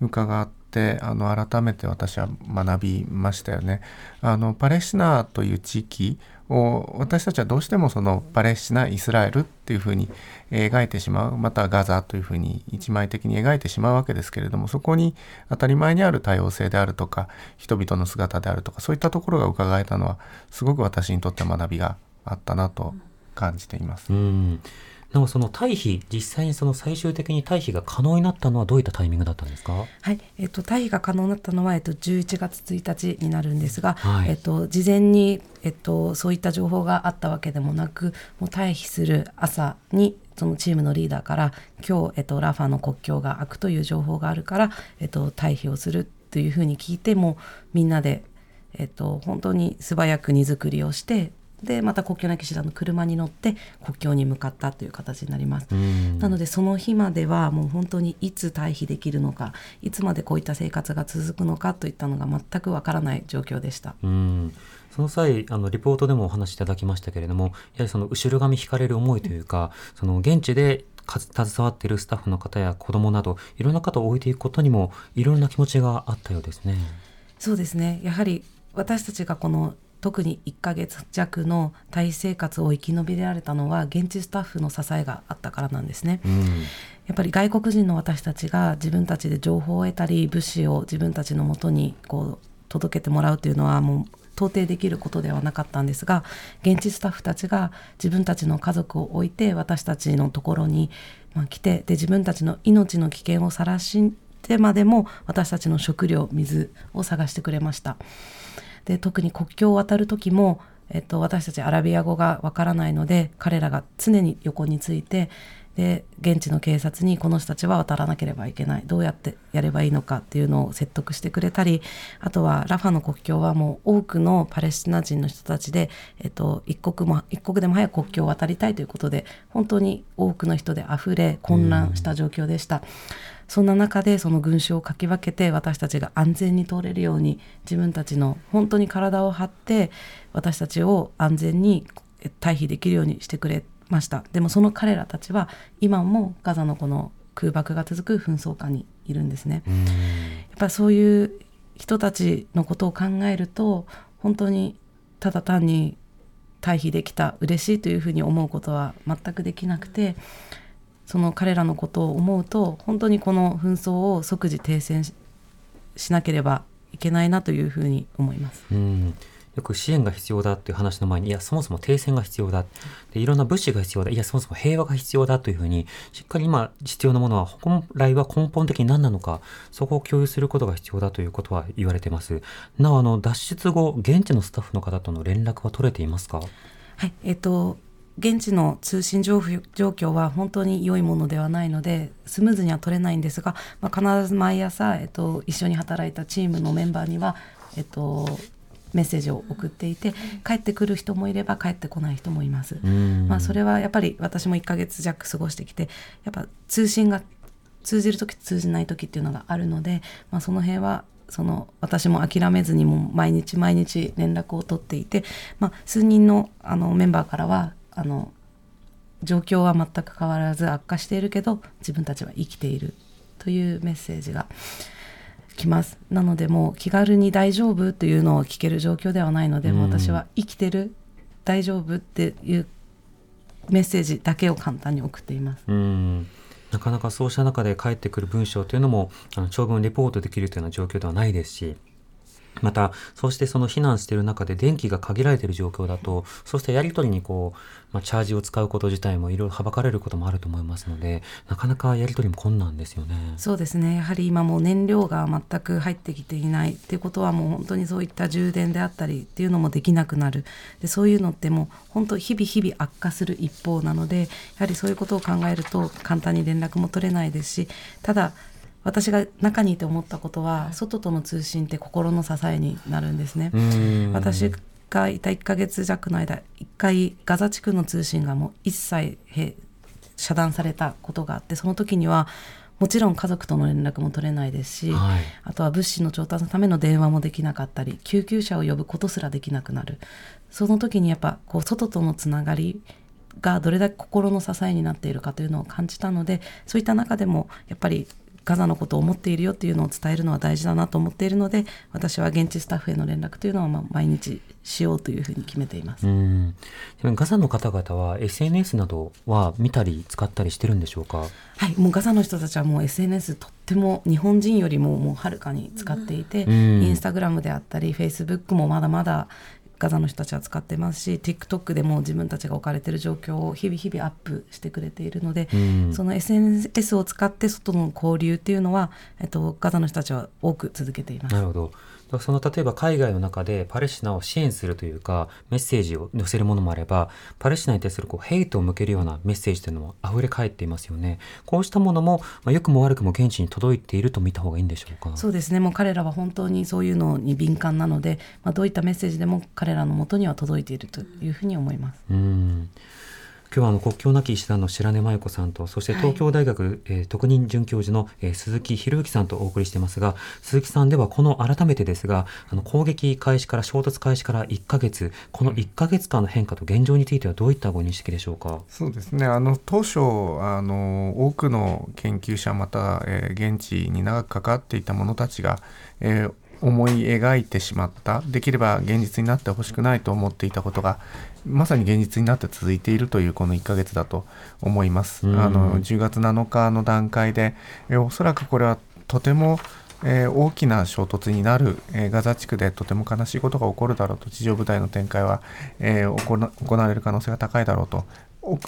伺ってあの改めて私は学びましたよね。あのパレスチナという地域を私たちはどうしてもそのパレスチナイスラエルっていうふうに描いてしまうまたはガザというふうに一枚的に描いてしまうわけですけれどもそこに当たり前にある多様性であるとか人々の姿であるとかそういったところが伺えたのはすごく私にとって学びがあったなと感じています。うんでもその退避、実際にその最終的に退避が可能になったのはどういったタイミングだったんですか？はい、えっと退避が可能になったのはえっと11月1日になるんですが、はい、えっと事前にえっとそういった情報があったわけでもなく、もう退避する朝にそのチームのリーダーから今日えっとラファの国境が開くという情報があるからえっと退避をするというふうに聞いてもみんなでえっと本当に素早く荷造りをしてでまた国境なき師団の車に乗って国境に向かったという形になります。なのでその日まではもう本当にいつ退避できるのかいつまでこういった生活が続くのかといったのが全くわからない状況でした。うんその際あのリポートでもお話しいただきましたけれどもやはりその後ろ髪引かれる思いというか、その現地で携わっているスタッフの方や子どもなどいろんな方を置いていくことにもいろんな気持ちがあったようですね。そうですねやはり私たちがこの特に1ヶ月弱のタイ生活を生き延びられたのは現地スタッフの支えがあったからなんですね。うん、やっぱり外国人の私たちが自分たちで情報を得たり物資を自分たちのもとにこう届けてもらうというのはもう到底できることではなかったんですが現地スタッフたちが自分たちの家族を置いて私たちのところに、まあ、来てで自分たちの命の危険をさらしてまでも私たちの食料水を探してくれました。で特に国境を渡る時も、えっと、私たちアラビア語がわからないので彼らが常に横についてで現地の警察にこの人たちは渡らなければいけないどうやってやればいいのかっていうのを説得してくれたりあとはラファの国境はもう多くのパレスチナ人の人たちで、えっと、一刻も一刻でも早く国境を渡りたいということで本当に多くの人であふれ混乱した状況でした。そんな中でその群衆をかき分けて私たちが安全に通れるように自分たちの本当に体を張って私たちを安全に退避できるようにしてくれましたでもその彼らたちは今もガザのこの空爆が続く紛争下にいるんですね。やっぱそういう人たちのことを考えると本当にただ単に退避できた嬉しいというふうに思うことは全くできなくてその彼らのことを思うと本当にこの紛争を即時停戦しなければいけないなというふうに思います。うんよく支援が必要だっていう話の前に、いや、そもそも停戦が必要だ。で、いろんな物資が必要だ。いや、そもそも平和が必要だというふうに、しっかり今必要なものは、本来は根本的に何なのか、そこを共有することが必要だということは言われてます。なお、あの、脱出後、現地のスタッフの方との連絡は取れていますか？はい、えっ、と、現地の通信状況は本当に良いものではないのでスムーズには取れないんですが、まあ、必ず毎朝、えっと、一緒に働いたチームのメンバーには、えっと、メッセージを送っていて帰ってくる人もいれば帰ってこない人もいます。まあ、それはやっぱり私も1ヶ月弱過ごしてきてやっぱ通信が通じる時通じない時っていうのがあるので、まあ、その辺はその私も諦めずにも毎日毎日連絡を取っていて、まあ、数人のあのメンバーからはあの状況は全く変わらず悪化しているけど自分たちは生きているというメッセージが来ます。なのでもう気軽に大丈夫というのを聞ける状況ではないので、も私は生きてる大丈夫っていうメッセージだけを簡単に送っています。うん。なかなかそうした中で返ってくる文章というのもあの長文レポートできるというような状況ではないですしまた、そうしてその避難している中で電気が限られている状況だと、そうしたやり取りにこう、まあ、チャージを使うこと自体もいろいろはばかれることもあると思いますので、なかなかやり取りも困難ですよね。そうですね。やはり今も燃料が全く入ってきていないっていうことはもう本当にそういった充電であったりっていうのもできなくなる。で、そういうのってもう本当日々日々悪化する一方なので、やはりそういうことを考えると簡単に連絡も取れないですし、ただ私が中にいて思ったことは外との通信って心の支えになるんですね。私がいた1ヶ月弱の間1回ガザ地区の通信がもう一切遮断されたことがあってその時にはもちろん家族との連絡も取れないですし、はい、あとは物資の調達のための電話もできなかったり救急車を呼ぶことすらできなくなる。その時にやっぱこう外とのつながりがどれだけ心の支えになっているかというのを感じたのでそういった中でもやっぱりガザのことを思っているよっていうのを伝えるのは大事だなと思っているので私は現地スタッフへの連絡というのはまあ毎日しようというふうに決めています。うん。ガザの方々は SNS などは見たり使ったりしてるんでしょうか？はい。もうガザの人たちはもう SNS とっても日本人よりももうはるかに使っていて、うん、インスタグラムであったりフェイスブックもまだまだガザの人たちは使ってますし TikTok でも自分たちが置かれている状況を日々日々アップしてくれているので、うん、その SNS を使って外の交流っていうのは、えっと、ガザの人たちは多く続けています。なるほどその例えば海外の中でパレスチナを支援するというかメッセージを載せるものもあればパレスチナに対するこうヘイトを向けるようなメッセージというのも溢れ返っていますよね。こうしたものも、まあ、良くも悪くも現地に届いていると見た方がいいんでしょうか？そうですね。もう彼らは本当にそういうのに敏感なので、まあ、どういったメッセージでも彼らのもとには届いているというふうに思います。うん今日はあの国境なき医師団の白根真由子さんとそして東京大学、はい、えー、特任准教授の、えー、鈴木博之さんとお送りしていますが鈴木さんではこの改めてですがあの攻撃開始から衝突開始から1か月この1か月間の変化と現状についてはどういったご認識でしょうか？そうですね。あの当初あの多くの研究者また、えー、現地に長く関わっていた者たちが、えー、思い描いてしまったできれば現実になってほしくないと思っていたことがまさに現実になって続いているというこの1ヶ月だと思います。あの10月7日の段階でえおそらくこれはとてもえー、大きな衝突になる、えー、ガザ地区でとても悲しいことが起こるだろうと地上部隊の展開は、えー、行われる可能性が高いだろうと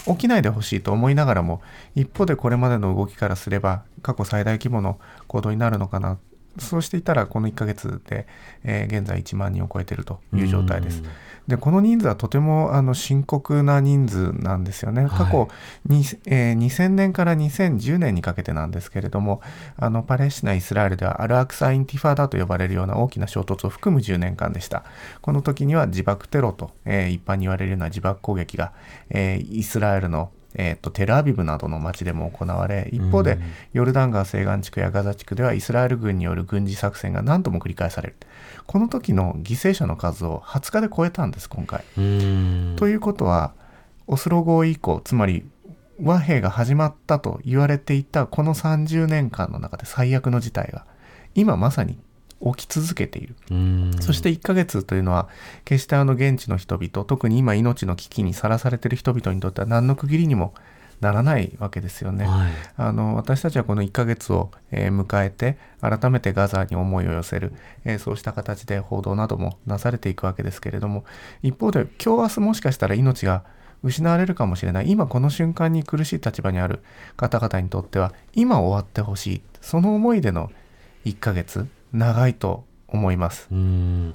起きないでほしいと思いながらも一方でこれまでの動きからすれば過去最大規模の行動になるのかなそうしていたらこの1ヶ月で、えー、現在1万人を超えているという状態です。でこの人数はとてもあの深刻な人数なんですよね。過去に、えー、2000年から2010年にかけてなんですけれどもあのパレスチナ・イスラエルではアルアクサ・インティファーダと呼ばれるような大きな衝突を含む10年間でした。この時には自爆テロと、えー、一般に言われるような自爆攻撃が、えー、イスラエルのえーと、テルアビブなどの町でも行われ一方でヨルダン川西岸地区やガザ地区ではイスラエル軍による軍事作戦が何度も繰り返される。この時の犠牲者の数を20日で超えたんです今回。ということはオスロ合意以降つまり和平が始まったと言われていたこの30年間の中で最悪の事態が今まさに起き続けている。そして1ヶ月というのは決してあの現地の人々特に今命の危機にさらされている人々にとっては何の区切りにもならないわけですよね。はい、あの私たちはこの1ヶ月を、えー、迎えて改めてガザに思いを寄せる、えー、そうした形で報道などもなされていくわけですけれども一方で今日明日もしかしたら命が失われるかもしれない。今この瞬間に苦しい立場にある方々にとっては今終わってほしい。その思いでの1ヶ月長いと思います。うん。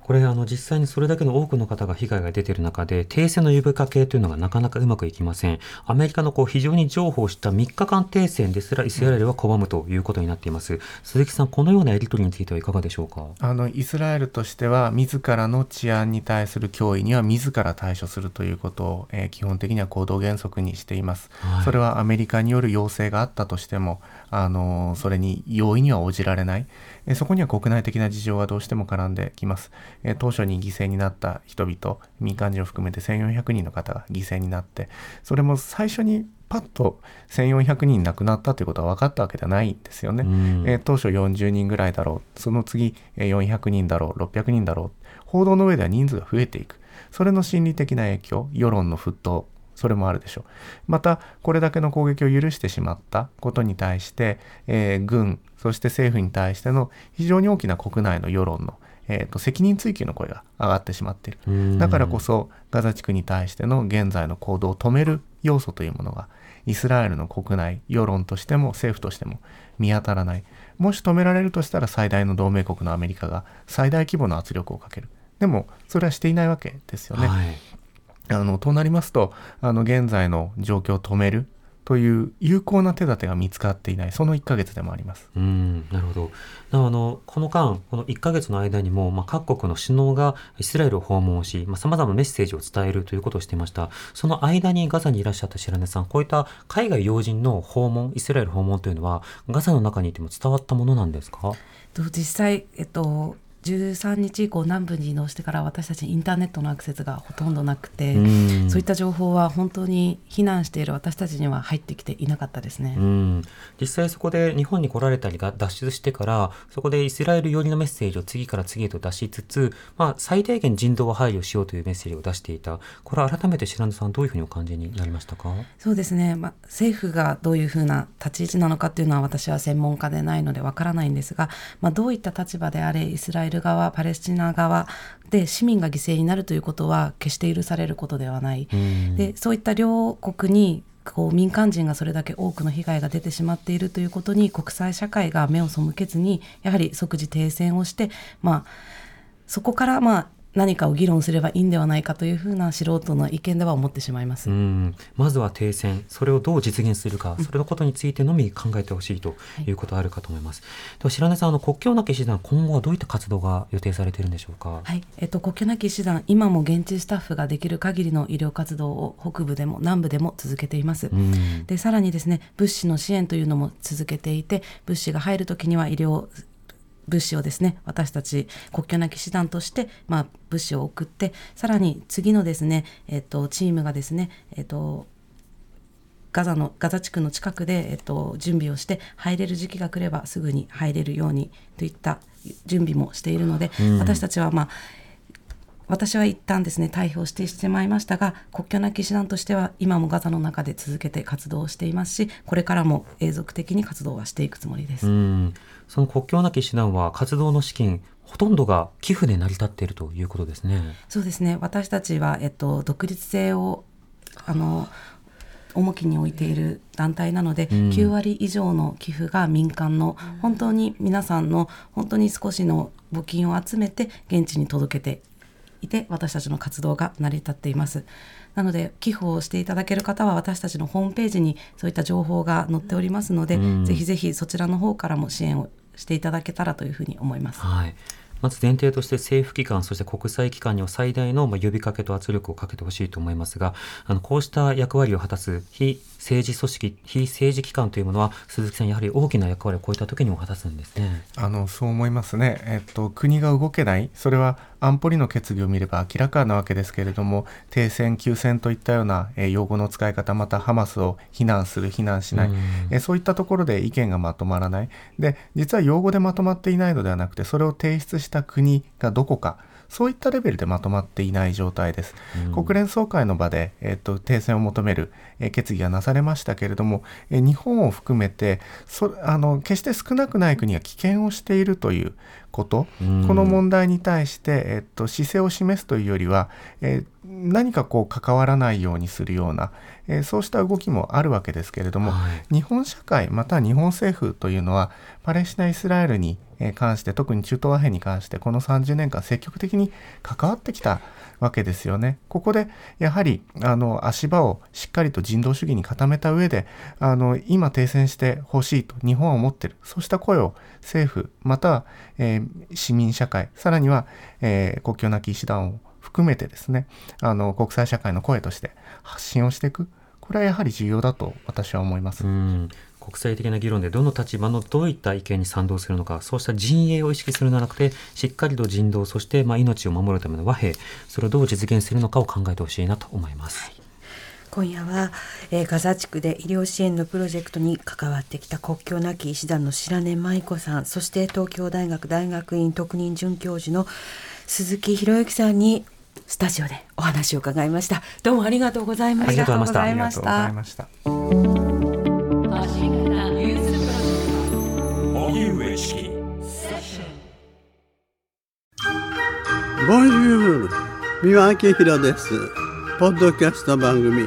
これあの実際にそれだけの多くの方が被害が出ている中で停戦の呼びかけというのがなかなかうまくいきません。アメリカのこう非常に譲歩した3日間停戦ですらイスラエルは拒むということになっています、うん、鈴木さんこのようなやり取りについてはいかがでしょうか？あのイスラエルとしては自らの治安に対する脅威には自ら対処するということを、えー、基本的には行動原則にしています、はい、それはアメリカによる要請があったとしてもあのそれに容易には応じられないえそこには国内的な事情がどうしても絡んできます。え当初に犠牲になった人々、民間人を含めて1400人の方が犠牲になって、それも最初にパッと1400人亡くなったということは分かったわけではないんですよね。え当初40人ぐらいだろう、その次400人だろう、600人だろう、報道の上では人数が増えていく。それの心理的な影響、世論の沸騰、それもあるでしょう。また、これだけの攻撃を許してしまったことに対して、えー、軍、そして政府に対しての非常に大きな国内の世論の、えーと、責任追及の声が上がってしまっている。だからこそガザ地区に対しての現在の行動を止める要素というものがイスラエルの国内世論としても政府としても見当たらない。もし止められるとしたら最大の同盟国のアメリカが最大規模の圧力をかける。でもそれはしていないわけですよね。はい、あのとなりますとあの現在の状況を止めるという有効な手立てが見つかっていないその1ヶ月でもあります。うんなるほど。あのこの間この1ヶ月の間にも、まあ、各国の首脳がイスラエルを訪問しさまざ、まなメッセージを伝えるということをしていました。その間にガザにいらっしゃった白根さんこういった海外要人の訪問イスラエル訪問というのはガザの中にいても伝わったものなんですか？実際、えっと、13日以降南部に移動してから私たちインターネットのアクセスがほとんどなくてそういった情報は本当に避難している私たちには入ってきていなかったですね。実際そこで日本に来られたりが脱出してからそこでイスラエル寄りのメッセージを次から次へと出しつつ、まあ、最低限人道を配慮しようというメッセージを出していた。これは改めて白根さんどういうふうにお感じになりましたか？そうですね、まあ、政府がどういうふうな立ち位置なのかっていうのは私は専門家でないのでわからないんですが、まあ、どういった立場であれイスラエルル側パレスチナ側で市民が犠牲になるということは決して許されることではない。でそういった両国にこう民間人がそれだけ多くの被害が出てしまっているということに国際社会が目を背けずにやはり即時停戦をして、まあ、そこからまあ何かを議論すればいいんではないかというふうな素人の意見では思ってしまいます。まずは停戦。それをどう実現するか、それのことについてのみ考えてほしいということあるかと思います、はい、では白根さんあの国境なき師団今後はどういった活動が予定されているんでしょうか？はい、えっと、国境なき師団今も現地スタッフができる限りの医療活動を北部でも南部でも続けています。でさらにですね物資の支援というのも続けていて物資が入るときには医療物資をですね私たち国境なき師団として、まあ、物資を送ってさらに次のですね、えっと、チームがですね、えっと、ガザのガザ地区の近くで、えっと、準備をして入れる時期が来ればすぐに入れるようにといった準備もしているので、うん、私たちはまあ私は一旦ですね退避をしてしまいましたが国境なき師団としては今もガザの中で続けて活動をしていますしこれからも永続的に活動はしていくつもりです。その国境なき師団は活動の資金ほとんどが寄付で成り立っているということですね。そうですね。私たちはえっと独立性をあの重きに置いている団体なので、うん、9割以上の寄付が民間の本当に皆さんの本当に少しの募金を集めて現地に届けていて私たちの活動が成り立っています。なので寄付をしていただける方は私たちのホームページにそういった情報が載っておりますので、うん、ぜひぜひそちらの方からも支援をしていただけたらというふうに思います。はい。まず前提として政府機関、そして国際機関には最大の呼びかけと圧力をかけてほしいと思いますが、あのこうした役割を果たす非政治組織、非政治機関というものは、鈴木さん、やはり大きな役割をこういった時にも果たすんですね。あのそう思いますね、えっと、国が動けない、それは安保理の決議を見れば明らかなわけですけれども、停戦、休戦といったような、えー、用語の使い方、またハマスを非難する、非難しない、えー、そういったところで意見がまとまらない、で実は用語でまとまっていないのではなくて、それを提出した国がどこか。そういったレベルでまとまっていない状態です。うん、国連総会の場で、えーと、停戦を求める、えー、決議がなされましたけれども、えー、日本を含めてそあの決して少なくない国が棄権をしているということ、うん、この問題に対して、えーと、姿勢を示すというよりは、えー、何かこう関わらないようにするような、えー、そうした動きもあるわけですけれども、はい、日本社会または日本政府というのはパレスチナ・イスラエルに関して特に中東和平に関してこの30年間積極的に関わってきたわけですよね。ここでやはりあの足場をしっかりと人道主義に固めた上であの今停戦してほしいと日本は思ってる。そうした声を政府または、えー、市民社会さらには、えー、国境なき医師団を含めてですねあの国際社会の声として発信をしていくこれはやはり重要だと私は思います。国際的な議論でどの立場のどういった意見に賛同するのかそうした陣営を意識するのではなくてしっかりと人道そしてまあ命を守るための和平それをどう実現するのかを考えてほしいなと思います。今夜は、えー、ガザ地区で医療支援のプロジェクトに関わってきた国境なき医師団の白根舞子さんそして東京大学大学院特任准教授の鈴木博之さんにスタジオでお話を伺いましたどうもありがとうございましたありがとうございました荻上チキボンジュール三輪明宏ですポッドキャスト番組